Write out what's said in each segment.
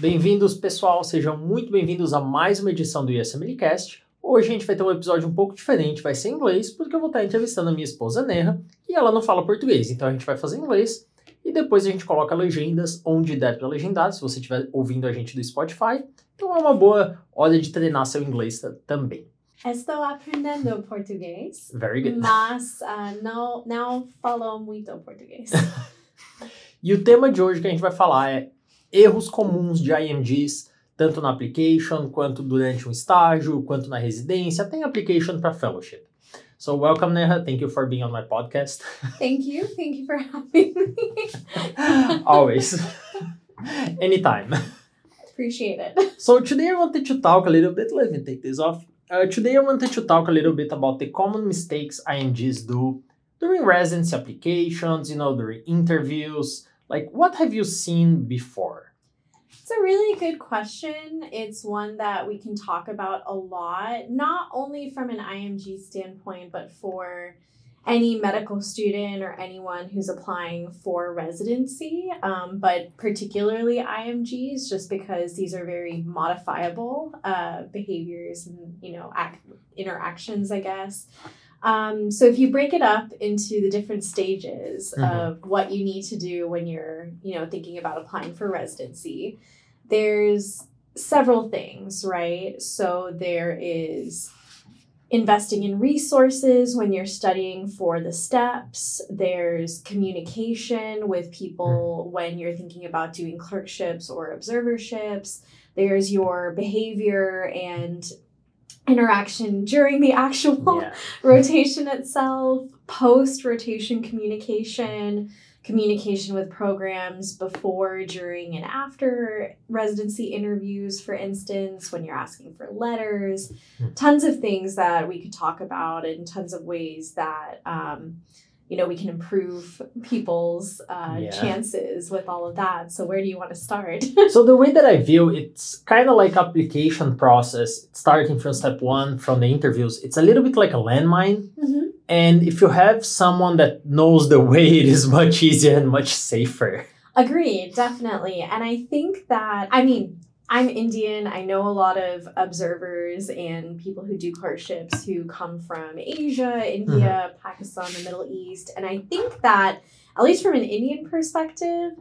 Bem-vindos, pessoal. Sejam muito bem-vindos a mais uma edição do USMLcast. Hoje a gente vai ter um episódio um pouco diferente, vai ser em inglês, porque eu vou estar entrevistando a minha esposa Neha e ela não fala português, então a gente vai fazer inglês e depois a gente coloca legendas onde der para legendar, se você estiver ouvindo a gente do Spotify. Então é uma boa hora de treinar seu inglês também. Estou aprendendo português. Very good. Mas uh, não, não falo muito português. e o tema de hoje que a gente vai falar é erros comuns de IMGs, tanto na application, quanto durante um estágio, quanto na residência, tem application para fellowship. So welcome Neha, thank you for being on my podcast. Thank you, thank you for having me. Always. Anytime. Appreciate it. So today I wanted to talk a little bit, let me take this off. Uh, today I wanted to talk a little bit about the common mistakes IMGs do during residency applications, you know, during interviews. Like, what have you seen before? It's a really good question. It's one that we can talk about a lot, not only from an IMG standpoint, but for any medical student or anyone who's applying for residency, um, but particularly IMGs, just because these are very modifiable uh, behaviors and you know act- interactions, I guess. Um, so if you break it up into the different stages Mhm. of what you need to do when you're you know thinking about applying for residency, there's several things, right? So there is investing in resources when you're studying for the steps. There's communication with people when you're thinking about doing clerkships or observerships. There's your behavior and interaction during the actual Yeah. rotation itself, post rotation communication, communication with programs before, during, and after residency interviews, for instance, when you're asking for letters, Hmm. tons of things that we could talk about, and tons of ways that. Um, you know, we can improve people's uh, Yeah. chances with all of that. So, where do you want to start? so the way that I view it's kind of like application process, starting from step one, from the interviews. It's a little bit like a landmine. Mhm. And if you have someone that knows the way, it is much easier and much safer. Agreed, definitely. And I think that, I mean, I'm Indian. I know a lot of observers and people who do clerkships who come from Asia, India, Pakistan, the Middle East. And I think that, at least from an Indian perspective,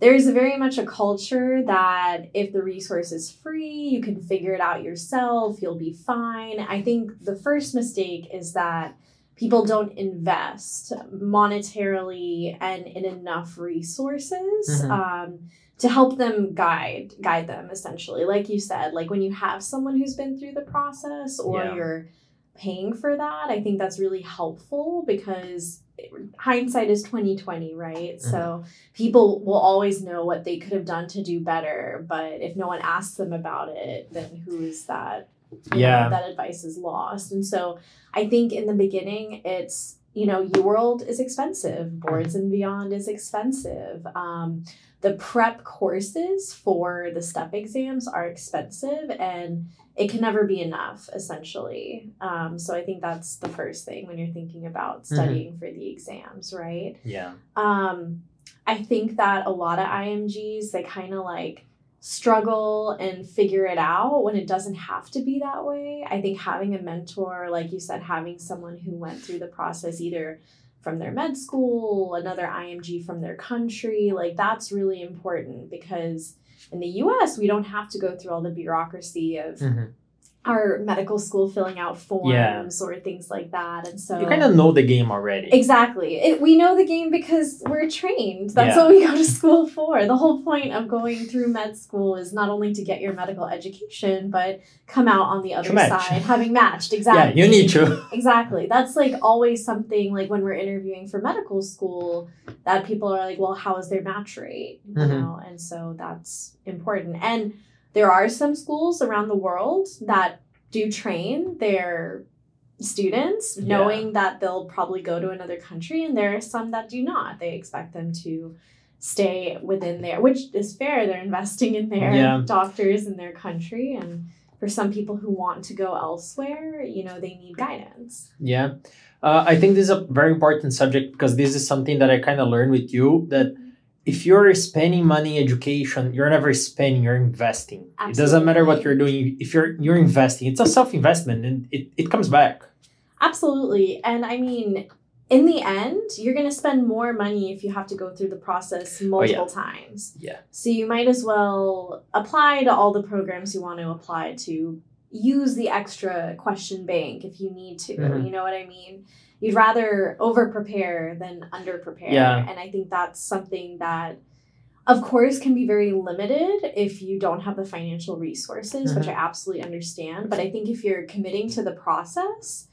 there's very much a culture that if the resource is free, you can figure it out yourself, you'll be fine. I think the first mistake is that people don't invest monetarily and in enough resources Mhm. um, to help them guide guide them essentially. Like you said like when you have someone who's been through the process or Yeah. you're paying for that i think that's really helpful because hindsight is 2020 right? So people will always know what they could have done to do better but if no one asks them about it then who is that? You know, Yeah. that advice is lost. And so i think in the beginning it's you know UWorld is expensive. Boards and beyond is expensive. Um, the prep courses for the step exams are expensive and it can never be enough essentially um, so i think that's the first thing when you're thinking about studying for the exams right Yeah. um, I think that a lot of IMGs they kind of like struggle and figure it out when it doesn't have to be that way. I think having a mentor, like you said, having someone who went through the process either from their med school, another IMG from their country, like that's really important because in the US, we don't have to go through all the bureaucracy of Mhm. Our medical school filling out forms Yeah. or things like that. And so You kind of know the game already. Exactly. It, we know the game because we're trained. That's Yeah. what we go to school for. The whole point of going through med school is not only to get your medical education, but come out on the other side having matched. Yeah, Exactly. you need to. Exactly. That's like always something like when we're interviewing for medical school that people are like, well, how is their match rate? You Mhm. know, and so that's important. And there are some schools around the world that do train their students Yeah. knowing that they'll probably go to another country and there are some that do not they expect them to stay within there which is fair they're investing in their Yeah. doctors in their country and for some people who want to go elsewhere you know they need guidance Yeah. Uh, I think this is a very important subject because this is something that I kind of learned with you that if you're spending money education, you're never spending, you're investing. It doesn't matter what you're doing. If you're you're investing, it's a self-investment and it, it comes back. Absolutely. And I mean, in the end, you're going to spend more money if you have to go through the process multiple Oh, yeah. times. Yeah. So you might as well apply to all the programs you want to apply to. Use the extra question bank if you need to. Mhm. You know what I mean? You'd rather over prepare than under prepare. Yeah. And I think that's something that, of course, can be very limited if you don't have the financial resources, which mm-hmm. I absolutely understand. But I think if you're committing to the process,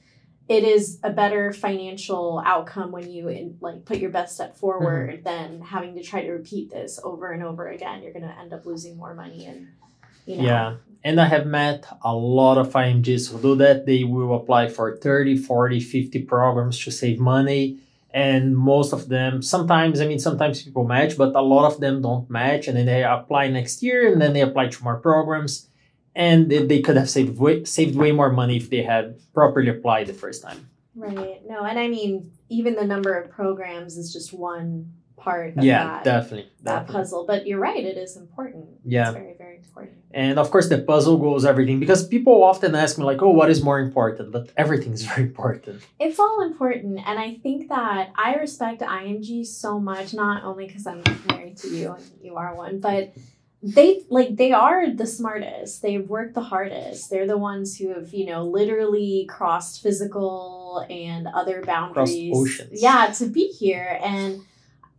it is a better financial outcome when you in, like put your best step forward mm-hmm. than having to try to repeat this over and over again. You're going to end up losing more money and you know. Yeah. And I have met a lot of IMGs who do that. They will apply for 30, 40, 50 programs to save money. And most of them, sometimes, I mean, sometimes people match, but a lot of them don't match. And then they apply next year and then they apply to more programs. And they, they could have saved way, saved way more money if they had properly applied the first time. Right. No, and I mean even the number of programs is just one part of yeah, that, definitely. that definitely. puzzle. But you're right, it is important. Yeah. It's very, very important. And of course, the puzzle goes everything because people often ask me, like, oh, what is more important? But everything is very important. It's all important. And I think that I respect IMG so much, not only because I'm married to you and you are one, but they like they are the smartest they've worked the hardest they're the ones who have you know literally crossed physical and other boundaries oceans. yeah to be here and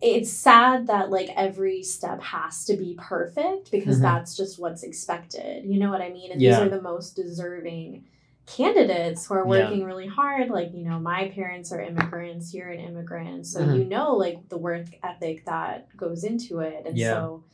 it's sad that like every step has to be perfect because Mhm. that's just what's expected you know what i mean and Yeah. these are the most deserving candidates who are Yeah. working really hard like you know my parents are immigrants you're an immigrant so Mhm. you know like the work ethic that goes into it and Yeah. so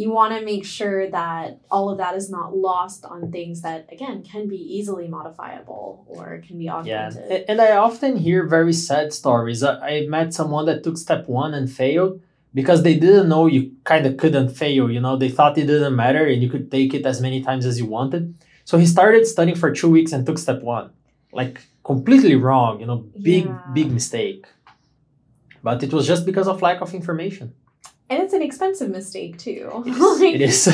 you want to make sure that all of that is not lost on things that again can be easily modifiable or can be augmented a- and I often hear very sad stories. I, I met someone that took step one and failed because they didn't know you kind of couldn't fail. You know, they thought it didn't matter and you could take it as many times as you wanted. So he started studying for two weeks and took step one, like completely wrong. You know, big Yeah. big mistake. But it was just because of lack of information. And it's an expensive mistake too It is. Like, it is.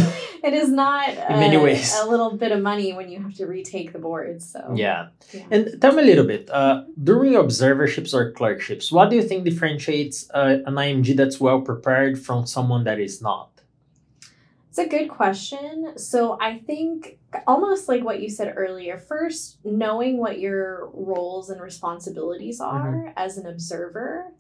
it is not In many a- ways. a little bit of money when you have to retake the boards so yeah. Yeah. And tell me a little bit. Uh, during observerships or clerkships, what do you think differentiates uh, an IMG that's well prepared from someone that is not? It's a good question. So I think almost like what you said earlier, first knowing what your roles and responsibilities are as an observer,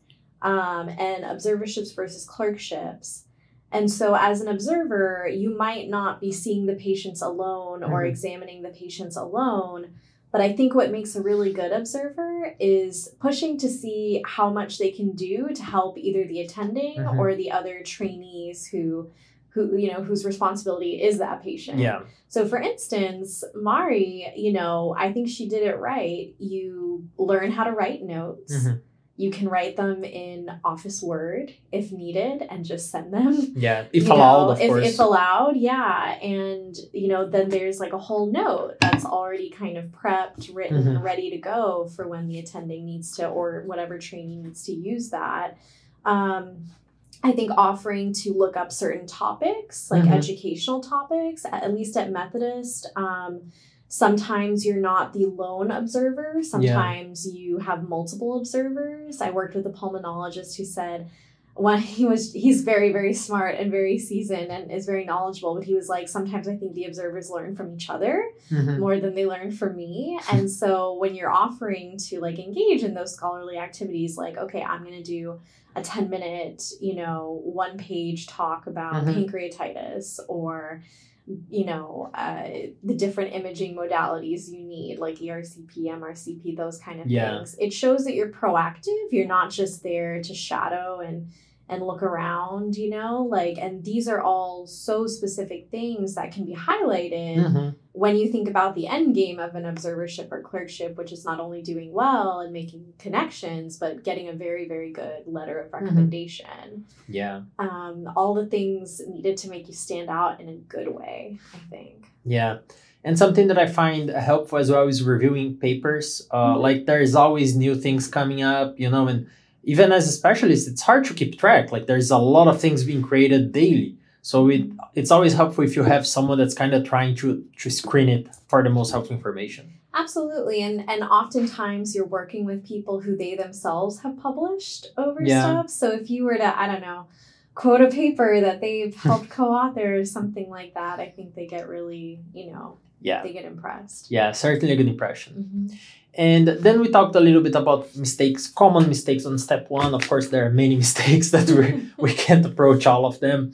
um, and observerships versus clerkships. And so as an observer, you might not be seeing the patients alone or Mhm. examining the patients alone. But I think what makes a really good observer is pushing to see how much they can do to help either the attending Mhm. or the other trainees who who you know whose responsibility is that patient. Yeah. So for instance, Mari, you know, I think she did it right. You learn how to write notes. Mhm. You can write them in Office Word if needed and just send them Yeah. If you allowed, know, of if, course. if allowed, yeah. And you know, then there's like a whole note that's already kind of prepped, written, Mhm. ready to go for when the attending needs to or whatever training needs to use that. Um, I think offering to look up certain topics, like Mhm. educational topics, at, at least at Methodist. Um, sometimes you're not the lone observer. Sometimes you have multiple observers. I worked with a pulmonologist who said when he was he's very very smart and very seasoned and is very knowledgeable but he was like sometimes i think the observers learn from each other Mhm. more than they learn from me and so when you're offering to like engage in those scholarly activities like okay i'm going to do a 10 minute you know one page talk about Mhm. pancreatitis or you know uh, the different imaging modalities you need like ercp mrcp those kind of Yeah. things it shows that you're proactive you're not just there to shadow and and look around you know like and these are all so specific things that can be highlighted Mhm. when you think about the end game of an observership or clerkship, which is not only doing well and making connections, but getting a very, very good letter of recommendation. Yeah. Um, all the things needed to make you stand out in a good way, I think. Yeah. And something that I find helpful as well is reviewing papers. Uh, Mhm. Like there's always new things coming up, you know, and even as a specialist, it's hard to keep track. Like there's a lot of things being created daily. So it it's always helpful if you have someone that's kind of trying to to screen it for the most helpful information. Absolutely. And and oftentimes you're working with people who they themselves have published over Yeah. stuff. So if you were to, I don't know, quote a paper that they've helped co-author or something like that, I think they get really, you know, Yeah. they get impressed. Yeah, certainly a good impression. Mhm. And then we talked a little bit about mistakes, common mistakes on step one. Of course, there are many mistakes that we, we can't approach all of them.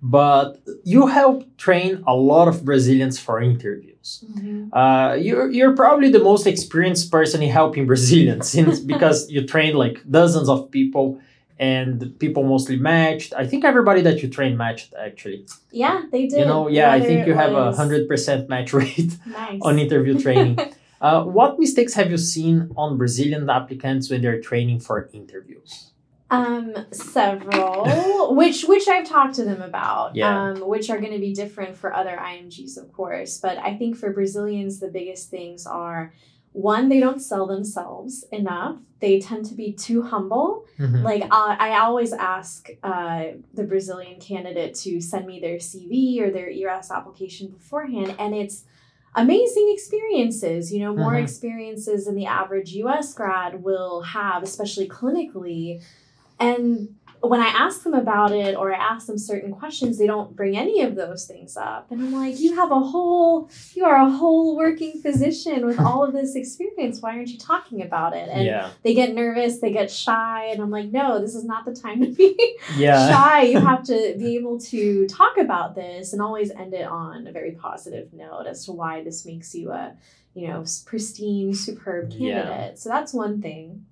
But you help train a lot of Brazilians for interviews. Mhm. Uh, you're, you're probably the most experienced person in helping Brazilians since because you train like dozens of people and people mostly matched. I think everybody that you train matched actually. Yeah, they did. You know, yeah, I think you have a hundred percent match rate nice. on interview training. Uh, what mistakes have you seen on Brazilian applicants when they're training for interviews? Um, several, which which I've talked to them about. Yeah. Um, which are going to be different for other IMGs, of course. But I think for Brazilians, the biggest things are one, they don't sell themselves enough. They tend to be too humble. Mhm. Like I, I always ask uh, the Brazilian candidate to send me their CV or their ERAS application beforehand, and it's amazing experiences. You know, more Mhm. experiences than the average U.S. grad will have, especially clinically. And when I ask them about it or I ask them certain questions, they don't bring any of those things up. And I'm like, you have a whole, you are a whole working physician with all of this experience. Why aren't you talking about it? And yeah, they get nervous, they get shy, and I'm like, no, this is not the time to be yeah, shy. You have to be able to talk about this and always end it on a very positive note as to why this makes you a, you know, pristine, superb Yeah. candidate. So that's one thing.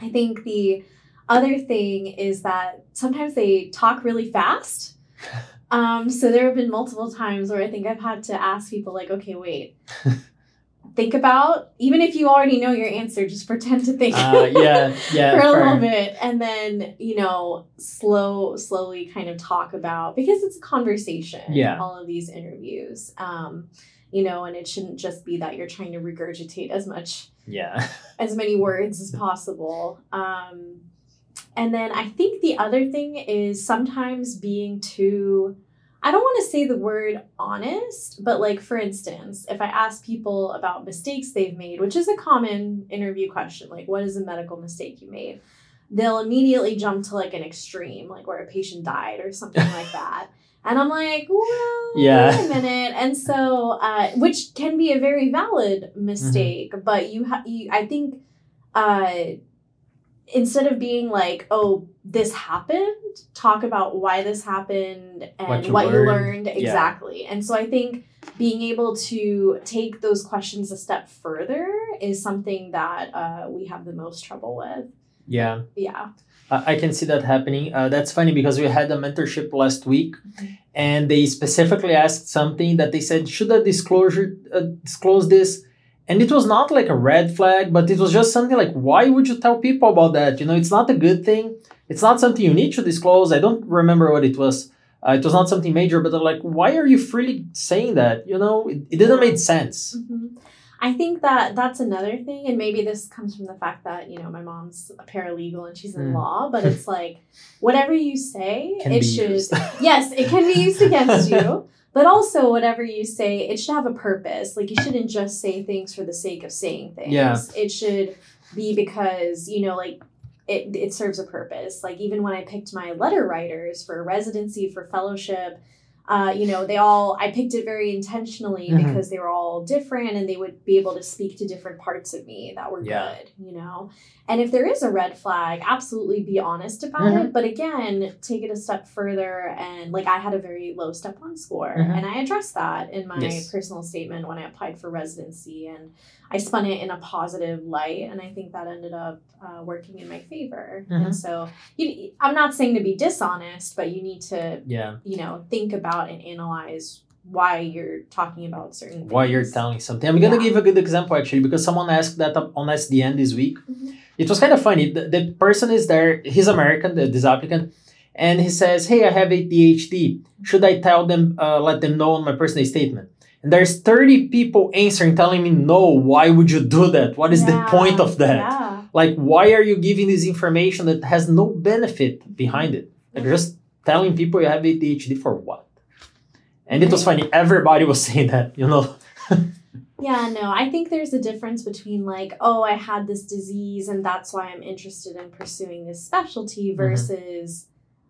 I think the other thing is that sometimes they talk really fast. Um, so there have been multiple times where I think I've had to ask people like, okay, wait. think about even if you already know your answer, just pretend to think uh, yeah, yeah. for a fair. little bit and then you know slow slowly kind of talk about because it's a conversation Yeah. all of these interviews um you know and it shouldn't just be that you're trying to regurgitate as much Yeah, as many words as possible um and then i think the other thing is sometimes being too I don't want to say the word honest, but like for instance, if I ask people about mistakes they've made, which is a common interview question, like what is a medical mistake you made? They'll immediately jump to like an extreme, like where a patient died or something like that. And I'm like, well, Yeah. wait a minute. And so, uh, which can be a very valid mistake, but you have, you, I think, uh, instead of being like, oh, this happened, talk about why this happened and What what you you, learned. learned Yeah. exactly. And so I think being able to take those questions a step further is something that uh, we have the most trouble with. yeah. Yeah. I can see that happening. Uh, that's funny because we had a mentorship last week, Mhm. and they specifically asked something that they said, "Should I disclosure uh, disclose this?" And it was not like a red flag, but it was just something like, "Why would you tell people about that? You know, it's not a good thing. It's not something you need to disclose." I don't remember what it was. Uh, it was not something major, but they're like, "Why are you freely saying that?" You know, it, it didn't make sense. Mhm. I think that that's another thing, and maybe this comes from the fact that you know my mom's a paralegal and she's in Mm. law, but it's like whatever you say, Can it should used. yes, it can be used against you, but also whatever you say, it should have a purpose. Like you shouldn't just say things for the sake of saying things. Yeah. It should be because, you know, like it, it serves a purpose. Like even when I picked my letter writers for residency, for fellowship, uh, you know, they all, I picked it very intentionally Mhm. because they were all different and they would be able to speak to different parts of me that were Yeah. good, you know? And if there is a red flag, absolutely be honest about Mhm. it. But again, take it a step further. And like I had a very low step one score, Mhm. and I addressed that in my Yes. personal statement when I applied for residency. And I spun it in a positive light. And I think that ended up uh, working in my favor. And so you, I'm not saying to be dishonest, but you need to, Yeah, you know, think about and analyze why you're talking about certain why you're telling something. I'm gonna Yeah. give a good example actually because someone asked that on SDN this week. Mhm. It was kind of funny. The, the person is there, he's American, the, this applicant, and he says, Hey, I have ADHD. Should I tell them, uh, let them know on my personal statement? There's 30 people answering, telling me, No, why would you do that? What is the point of that? Yeah. like why are you giving this information that has no benefit behind it? Like just telling people you have ADHD for what? And it was funny. Everybody was saying that, you know. Yeah, no, I think there's a difference between like, oh, I had this disease and that's why I'm interested in pursuing this specialty Mm-hmm.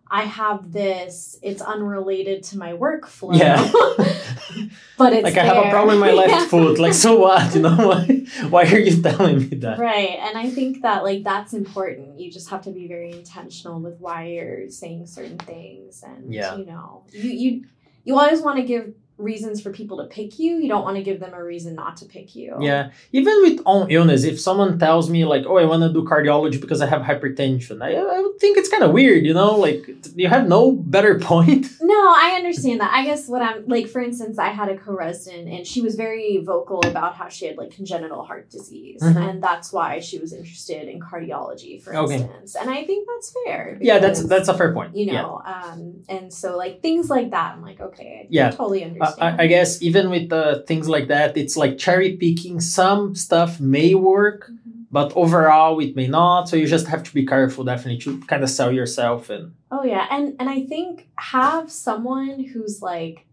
I have this, it's unrelated to my workflow. Yeah. but it's like I have a problem in my left Yeah. foot. Like so what? You know why? Why are you telling me that? Right. And I think that like that's important. You just have to be very intentional with why you're saying certain things and Yeah. you know, you you you always want to give reasons for people to pick you. You don't want to give them a reason not to pick you. Yeah, even with own illness, if someone tells me like, "Oh, I want to do cardiology because I have hypertension," I, I would think it's kind of weird, you know. Like you have no better point. No, I understand that. I guess what I'm like, for instance, I had a co-resident and she was very vocal about how she had like congenital heart disease, Mhm. and that's why she was interested in cardiology, for Okay. instance. And I think that's fair. yeah, that's that's a fair point. you yeah. know, um, and so like things like that, I'm like, okay, I Yeah. totally I, I- I guess even with uh, things like that, it's like cherry picking. Some stuff may work, Mhm. but overall it may not. So you just have to be careful, definitely, to kind of sell yourself and Oh yeah, and and I think have someone who's like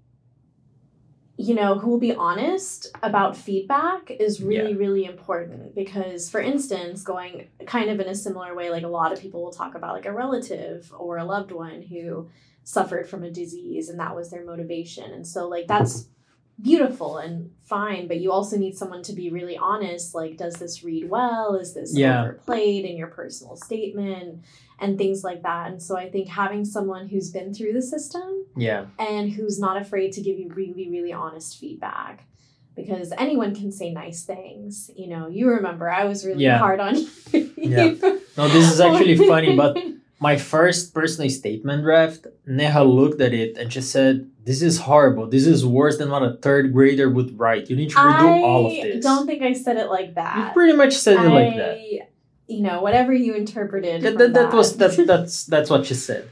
you know, who will be honest about feedback is really really important because for instance, going kind of in a similar way like a lot of people will talk about like a relative or a loved one who suffered from a disease and that was their motivation. And so like that's beautiful and fine, but you also need someone to be really honest like does this read well? Is this Yeah. overplayed in your personal statement? and things like that. And so I think having someone who's been through the system yeah, and who's not afraid to give you really, really honest feedback. Because anyone can say nice things. You know, you remember I was really Yeah. hard on you. Yeah. No, this is actually funny, but my first personal statement draft, Neha looked at it and she said, This is horrible. This is worse than what a third grader would write. You need to redo all of I this. don't think I said it like that. you pretty much said it like that. You know, whatever you interpreted. That, that, that was that. that's that's what she said.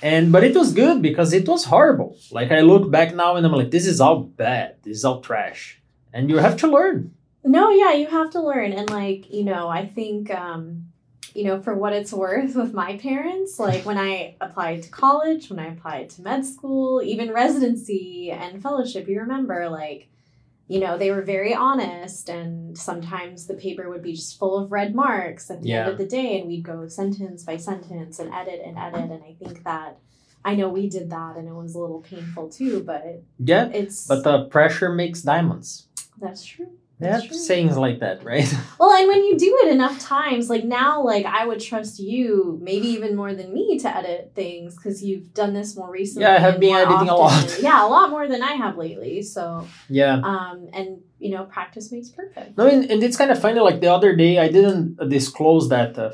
And but it was good because it was horrible. Like I look back now and I'm like, this is all bad. This is all trash. And you have to learn. No, yeah, you have to learn. And like, you know, I think um, you know, for what it's worth with my parents, like when I applied to college, when I applied to med school, even residency and fellowship, you remember like you know, they were very honest, and sometimes the paper would be just full of red marks at the Yeah. end of the day, and we'd go sentence by sentence and edit and edit. And I think that I know we did that, and it was a little painful too, but Yeah. it's But the pressure makes diamonds. that's true. That's true. sayings like that, right? Well, and when you do it enough times, like now, like I would trust you, maybe even more than me, to edit things because you've done this more recently. Yeah, I have been editing a lot. Yeah, a lot more than I have lately. So, yeah. um, and you know, practice makes perfect. No, and, and it's kind of funny. Like the other day, I didn't disclose that uh,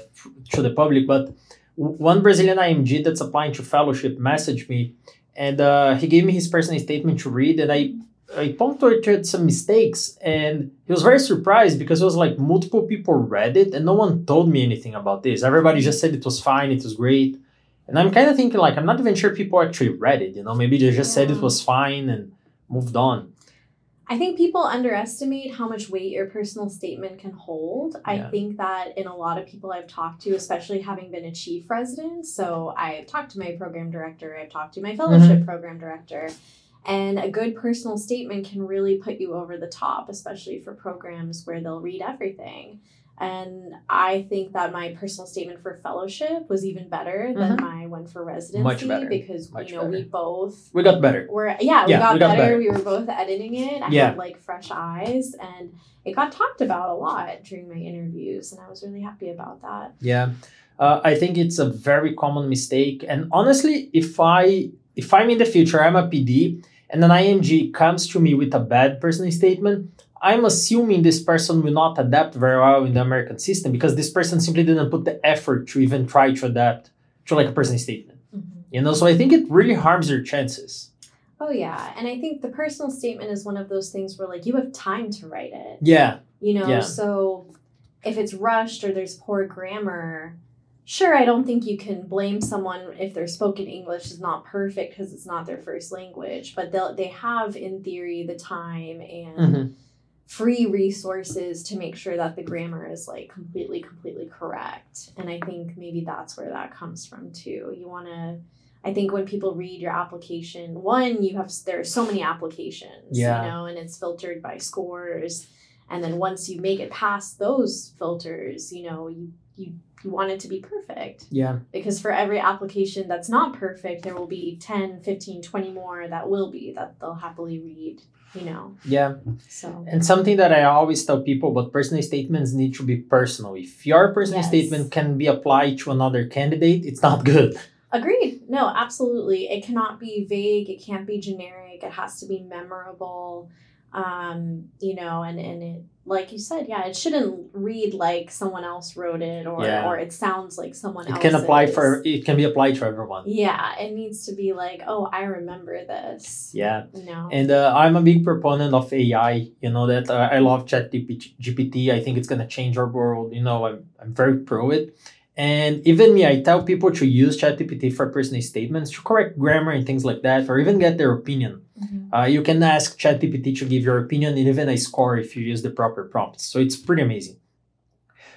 to the public, but one Brazilian IMG that's applying to fellowship messaged me, and uh, he gave me his personal statement to read, and I I punctuated some mistakes, and he was very surprised because it was like multiple people read it, and no one told me anything about this. Everybody just said it was fine, it was great, and I'm kind of thinking like I'm not even sure people actually read it. You know, maybe they just said it was fine and moved on. I think people underestimate how much weight your personal statement can hold. I think that in a lot of people I've talked to, especially having been a chief resident, so I've talked to my program director, I've talked to my mm-hmm. fellowship program director, and a good personal statement can really put you over the top, especially for programs where they'll read everything. And I think that my personal statement for fellowship was even better than my one for residency Much better. because Much you know we both We got better. were yeah, we, Yeah, got, we got better. better. We were both editing it. I Yeah. had like fresh eyes and it got talked about a lot during my interviews and I was really happy about that. Yeah, uh, I think it's a very common mistake. And honestly, if I if I'm in the future, I'm a PD, and an IMG comes to me with a bad personal statement, I'm assuming this person will not adapt very well in the American system because this person simply didn't put the effort to even try to adapt to like a personal statement. Mm-hmm. You know, so I think it really harms your chances. Oh yeah, and I think the personal statement is one of those things where like you have time to write it. Yeah, You know, Yeah. so if it's rushed or there's poor grammar, sure, I don't think you can blame someone if their spoken English is not perfect because it's not their first language, but they'll they have in theory the time and Mhm. free resources to make sure that the grammar is like completely completely correct and i think maybe that's where that comes from too you want to i think when people read your application one you have there are so many applications Yeah. you know and it's filtered by scores and then once you make it past those filters you know you you, you want it to be perfect Yeah. because for every application that's not perfect there will be 10 15 20 more that will be that they'll happily read you know Yeah. so And something that I always tell people, but personal statements need to be personal. If your personal Yes. statement can be applied to another candidate, it's not good. Agreed. No, absolutely. It cannot be vague. It can't be generic. It has to be memorable. Um, you know, and and it like you said, yeah, it shouldn't read like someone else wrote it or Yeah. or it sounds like someone It else. can apply for it can be applied to everyone. Yeah, it needs to be like, oh, I remember this. Yeah. You know. And uh, I'm a big proponent of AI. You know that uh, I love ChatGPT I think it's gonna change our world. You know, I'm I'm very pro it. And even me, I tell people to use ChatGPT for personal statements to correct grammar and things like that, or even get their opinion. Mhm. Uh, you can ask ChatGPT to give your opinion and even a score if you use the proper prompts. So it's pretty amazing.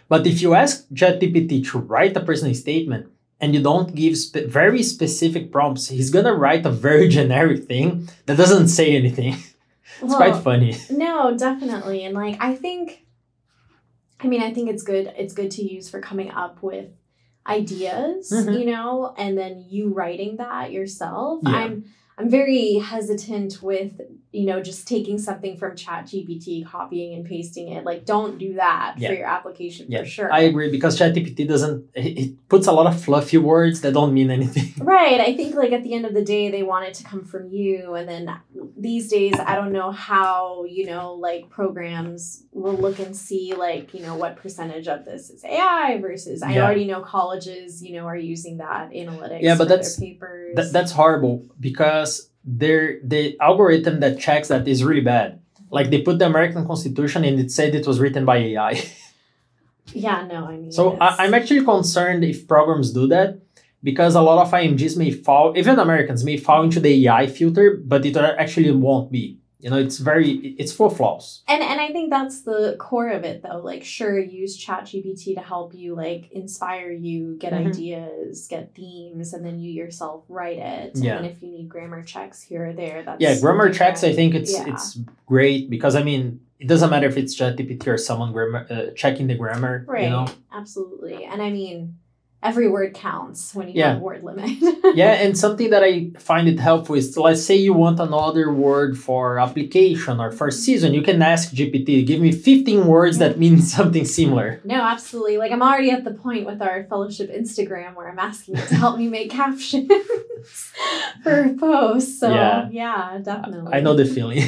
But if you ask ChatGPT to write a personal statement and you don't give spe- very specific prompts, he's gonna write a very generic thing that doesn't say anything. It's Well, quite funny. No, definitely. And like I think I mean, I think it's good it's good to use for coming up with ideas, Mhm. you know, and then you writing that yourself. Yeah. I'm I'm very hesitant with, you know, just taking something from ChatGPT, copying and pasting it. Like don't do that Yeah. for your application Yeah, for sure. I agree because ChatGPT doesn't. It puts a lot of fluffy words that don't mean anything. Right. I think like at the end of the day they want it to come from you and then these days I don't know how, you know, like programs will look and see like, you know, what percentage of this is AI versus I Yeah. already know colleges, you know, are using that analytics Yeah, but that's- their papers. That, that's horrible because they're, the algorithm that checks that is really bad. Like they put the American Constitution and it said it was written by AI. yeah, no, I mean So it's- I, I'm actually concerned if programs do that because a lot of IMGs may fall, even Americans may fall into the AI filter, but it actually won't be. You know, it's very, it's full of flaws. and and I think that's the core of it though. Like sure use ChatGPT to help you like inspire you, get Mhm. ideas, get themes, and then you yourself write it. Yeah. And if you need grammar checks here or there, that's Yeah, grammar checks. I think it's Yeah. it's great because I mean, it doesn't matter if it's ChatGPT or someone grammar uh, checking the grammar. Right. You know. Absolutely. And I mean, every word counts when you Yeah. have word limit. Yeah, and something that I find it helpful is let's say you want another word for application or for season, you can ask GPT, give me 15 words that mean something similar. No, absolutely. Like I'm already at the point with our fellowship Instagram where I'm asking it to help me make captions for posts. So Yeah. yeah, definitely. I know the feeling.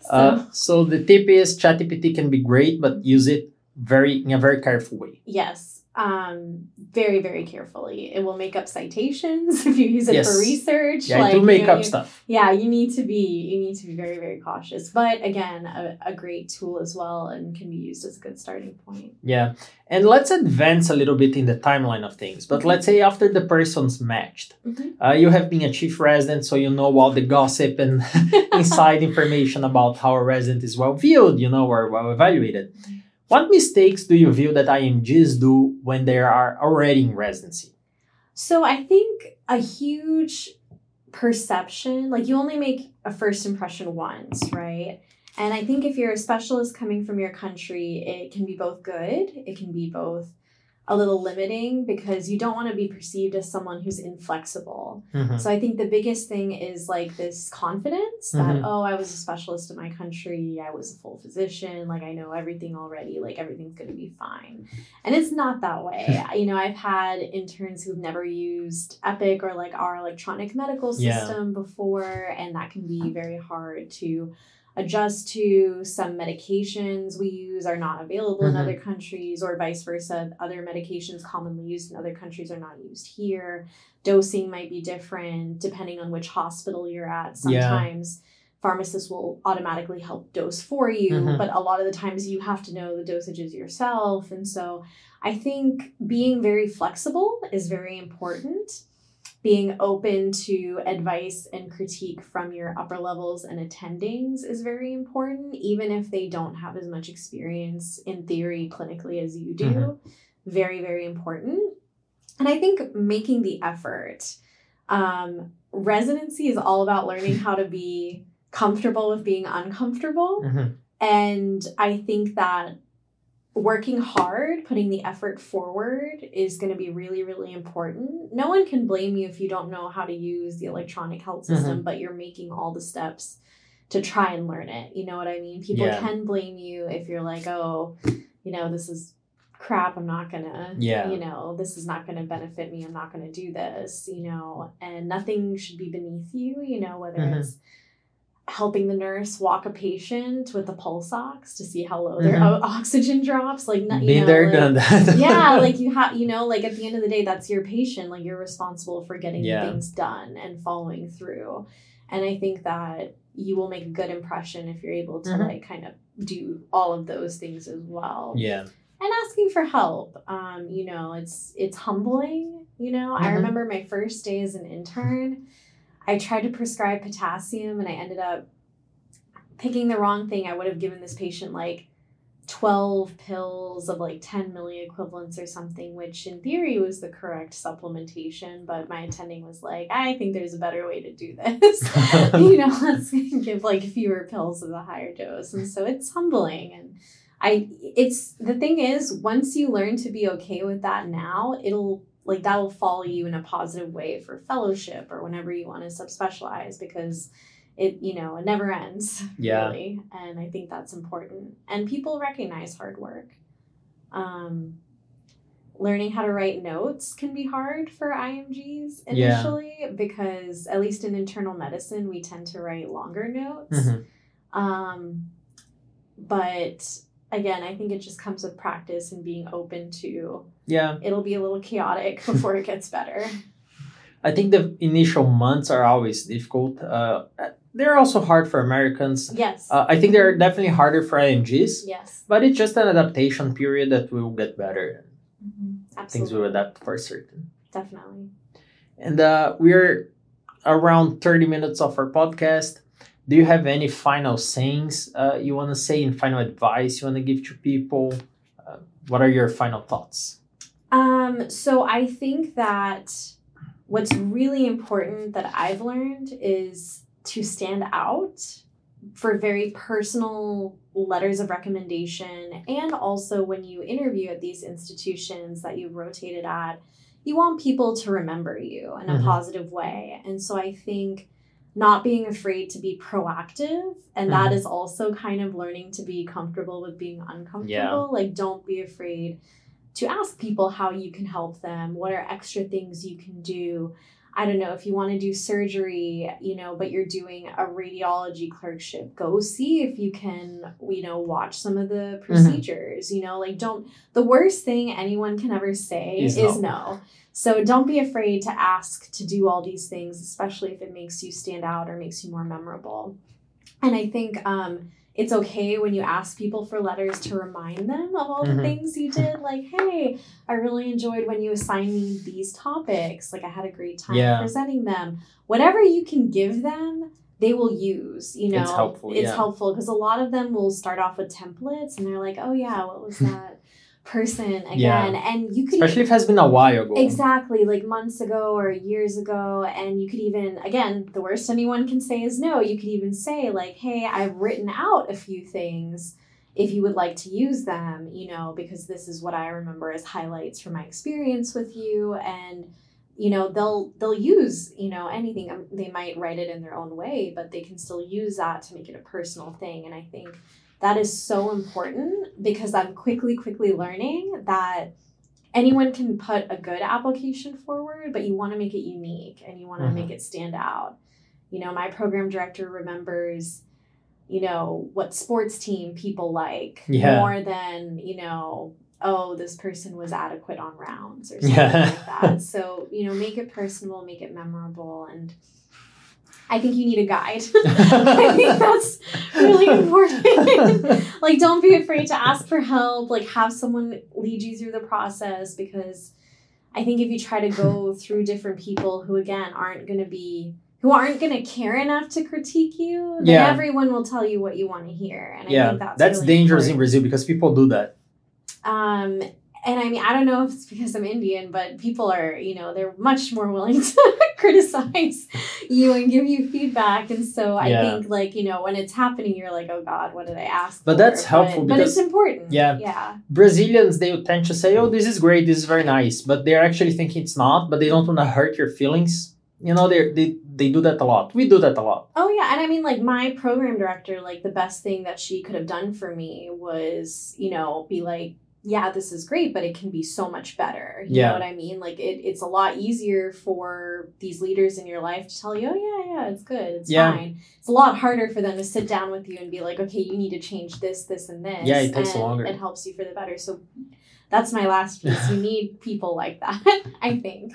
so, Uh, so the tip is ChatGPT can be great, but use it very in a very careful way. yes. Um, very, very carefully. It will make up citations if you use it Yes. for research. Yeah, like, do you make know, up you- stuff. yeah you need to be you need to be very very cautious but again a, a great tool as well and can be used as a good starting point Yeah. And let's advance a little bit in the timeline of things. But let's say after the person's matched, Mhm. uh, you have been a chief resident, so you know all the gossip and inside information about how a resident is well viewed, you know, or well evaluated. What mistakes do you view that IMGs do when they are already in residency? so i think a huge perception like you only make a first impression once right and i think if you're a specialist coming from your country it can be both good it can be both a little limiting because you don't want to be perceived as someone who's inflexible Mhm. So I think the biggest thing is like this confidence that Mhm. oh I was a specialist in my country, I was a full physician, like I know everything already, like everything's going to be fine. And it's not that way. you know, I've had interns who've never used Epic or like our electronic medical Yeah. system before and that can be very hard to adjust to some medications we use are not available in Mhm. other countries or vice versa other medications commonly used in other countries are not used here dosing might be different depending on which hospital you're at. Yeah. Sometimes pharmacists will automatically help dose for you, Mhm. but a lot of the times you have to know the dosages yourself. And so I think being very flexible is very important. Being open to advice and critique from your upper levels and attendings is very important, even if they don't have as much experience in theory clinically as you do. Mhm. Very, very important. And I think making the effort. Um, residency is all about learning how to be comfortable with being uncomfortable. Mhm. And I think that working hard, putting the effort forward is going to be really, really important. No one can blame you if you don't know how to use the electronic health system, but you're making all the steps to try and learn it. You know what I mean? People Yeah. can blame you if you're like, oh, you know, this is crap. I'm not going to, Yeah. you know, this is not going to benefit me. I'm not going to do this, you know, and nothing should be beneath you, you know, whether Mhm. it's helping the nurse walk a patient with the pulse ox to see how low their Mhm. o- oxygen drops like not- Been know, there, like- done that. yeah like you have you know like at the end of the day that's your patient like you're responsible for getting Yeah. things done and following through and i think that you will make a good impression if you're able to Mhm. like kind of do all of those things as well yeah. and asking for help um you know it's it's humbling you know i Mhm. remember my first day as an intern i tried to prescribe potassium and i ended up picking the wrong thing. I would have given this patient like 12 pills of like 10 milliequivalents or something which in theory was the correct supplementation but my attending was like i think there's a better way to do this. You know let's give like fewer pills of a higher dose. And so it's humbling. And I it's the thing is once you learn to be okay with that now, it'll like that will follow you in a positive way for fellowship or whenever you want to subspecialize because it you know it never ends Yeah. really and I think that's important and people recognize hard work. Um, learning how to write notes can be hard for IMGs Yeah. initially because at least in internal medicine we tend to write longer notes. Mhm. Um, but again, I think it just comes with practice and being open to Yeah. it'll be a little chaotic before it gets better. I think the initial months are always difficult. Uh, they're also hard for Americans. Yes. Uh, I think they're definitely harder for IMGs, yes. but it's just an adaptation period that will get better. Absolutely. Things will adapt for certain. Definitely. And uh, we're around 30 minutes of our podcast. Do you have any final sayings uh, you want to say and final advice you want to give to people? Uh, what are your final thoughts? Um, so I think that what's really important that I've learned is to stand out for very personal letters of recommendation and also when you interview at these institutions that you've rotated at you want people to remember you in a Mhm. positive way and so i think not being afraid to be proactive and that Mhm. is also kind of learning to be comfortable with being uncomfortable like don't be afraid to ask people how you can help them what are extra things you can do I don't know if you want to do surgery, you know, but you're doing a radiology clerkship, go see if you can, you know, watch some of the procedures, you know, like don't the worst thing anyone can ever say Is is, no. no. So don't be afraid to ask to do all these things, especially if it makes you stand out or makes you more memorable. And I think um it's okay when you ask people for letters to remind them of all Mhm. the things you did. Like, hey, I really enjoyed when you assigned me these topics. Like, I had a great time Yeah. presenting them. Whatever you can give them, they will use. You know, It's helpful, It's yeah. helpful because a lot of them will start off with templates, and they're like, "Oh yeah, what was that person again?" And you could Especially if it has been a while ago. Exactly, like months ago or years ago. And you could even, again, the worst anyone can say is no. You could even say, like, hey, I've written out a few things if you would like to use them, you know, because this is what I remember as highlights from my experience with you. And, you know, they'll they'll use, you know, anything. Um, They might write it in their own way, but they can still use that to make it a personal thing. And I think that is so important because I'm quickly, quickly learning that anyone can put a good application forward, but you want to make it unique and you want to Mhm. make it stand out. You know, my program director remembers, you know, what sports team people like Yeah. more than, you know, oh, this person was adequate on rounds or something Yeah. like that. So, you know, make it personal, make it memorable. And I think you need a guide. I think that's really important. like don't be afraid to ask for help like have someone lead you through the process because I think if you try to go through different people who again aren't going to be who aren't going to care enough to critique you, then Yeah. everyone will tell you what you want to hear. And I yeah, think that's that's really dangerous in. Brazil because people do that. Um, and I mean, I don't know if it's because I'm Indian, but people are, you know, they're much more willing to criticize you and give you feedback. And so I Yeah. think, like, you know, when it's happening, you're like, oh God, what did I ask? But for? that's helpful But, but it's important. Yeah. Yeah. Brazilians, they tend to say, "Oh, this is great, this is very nice," but they're actually thinking it's not. But they don't want to hurt your feelings. You know, they they they do that a lot. We do that a lot. Oh yeah, and I mean like my program director, like the best thing that she could have done for me was, you know, be like, yeah, this is great, but it can be so much better. You Yeah. know what I mean? Like it, it's a lot easier for these leaders in your life to tell you, oh yeah, yeah, it's good, it's Yeah. fine. It's a lot harder for them to sit down with you and be like, okay, you need to change this, this, and this. Yeah, it takes and longer. It helps you for the better. So that's my last piece. you need people like that, I think.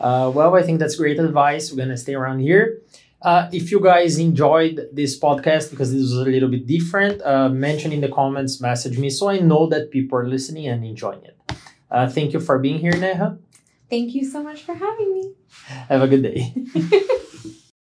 Uh, well, I think that's great advice. We're gonna stay around here. Uh, if you guys enjoyed this podcast because this was a little bit different, uh, mention in the comments, message me so I know that people are listening and enjoying it. Uh, thank you for being here, Neha. Thank you so much for having me. Have a good day.